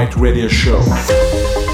Right radio show.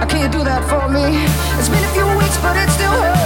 I can't do that for me. It's been a few weeks, but it still hurts.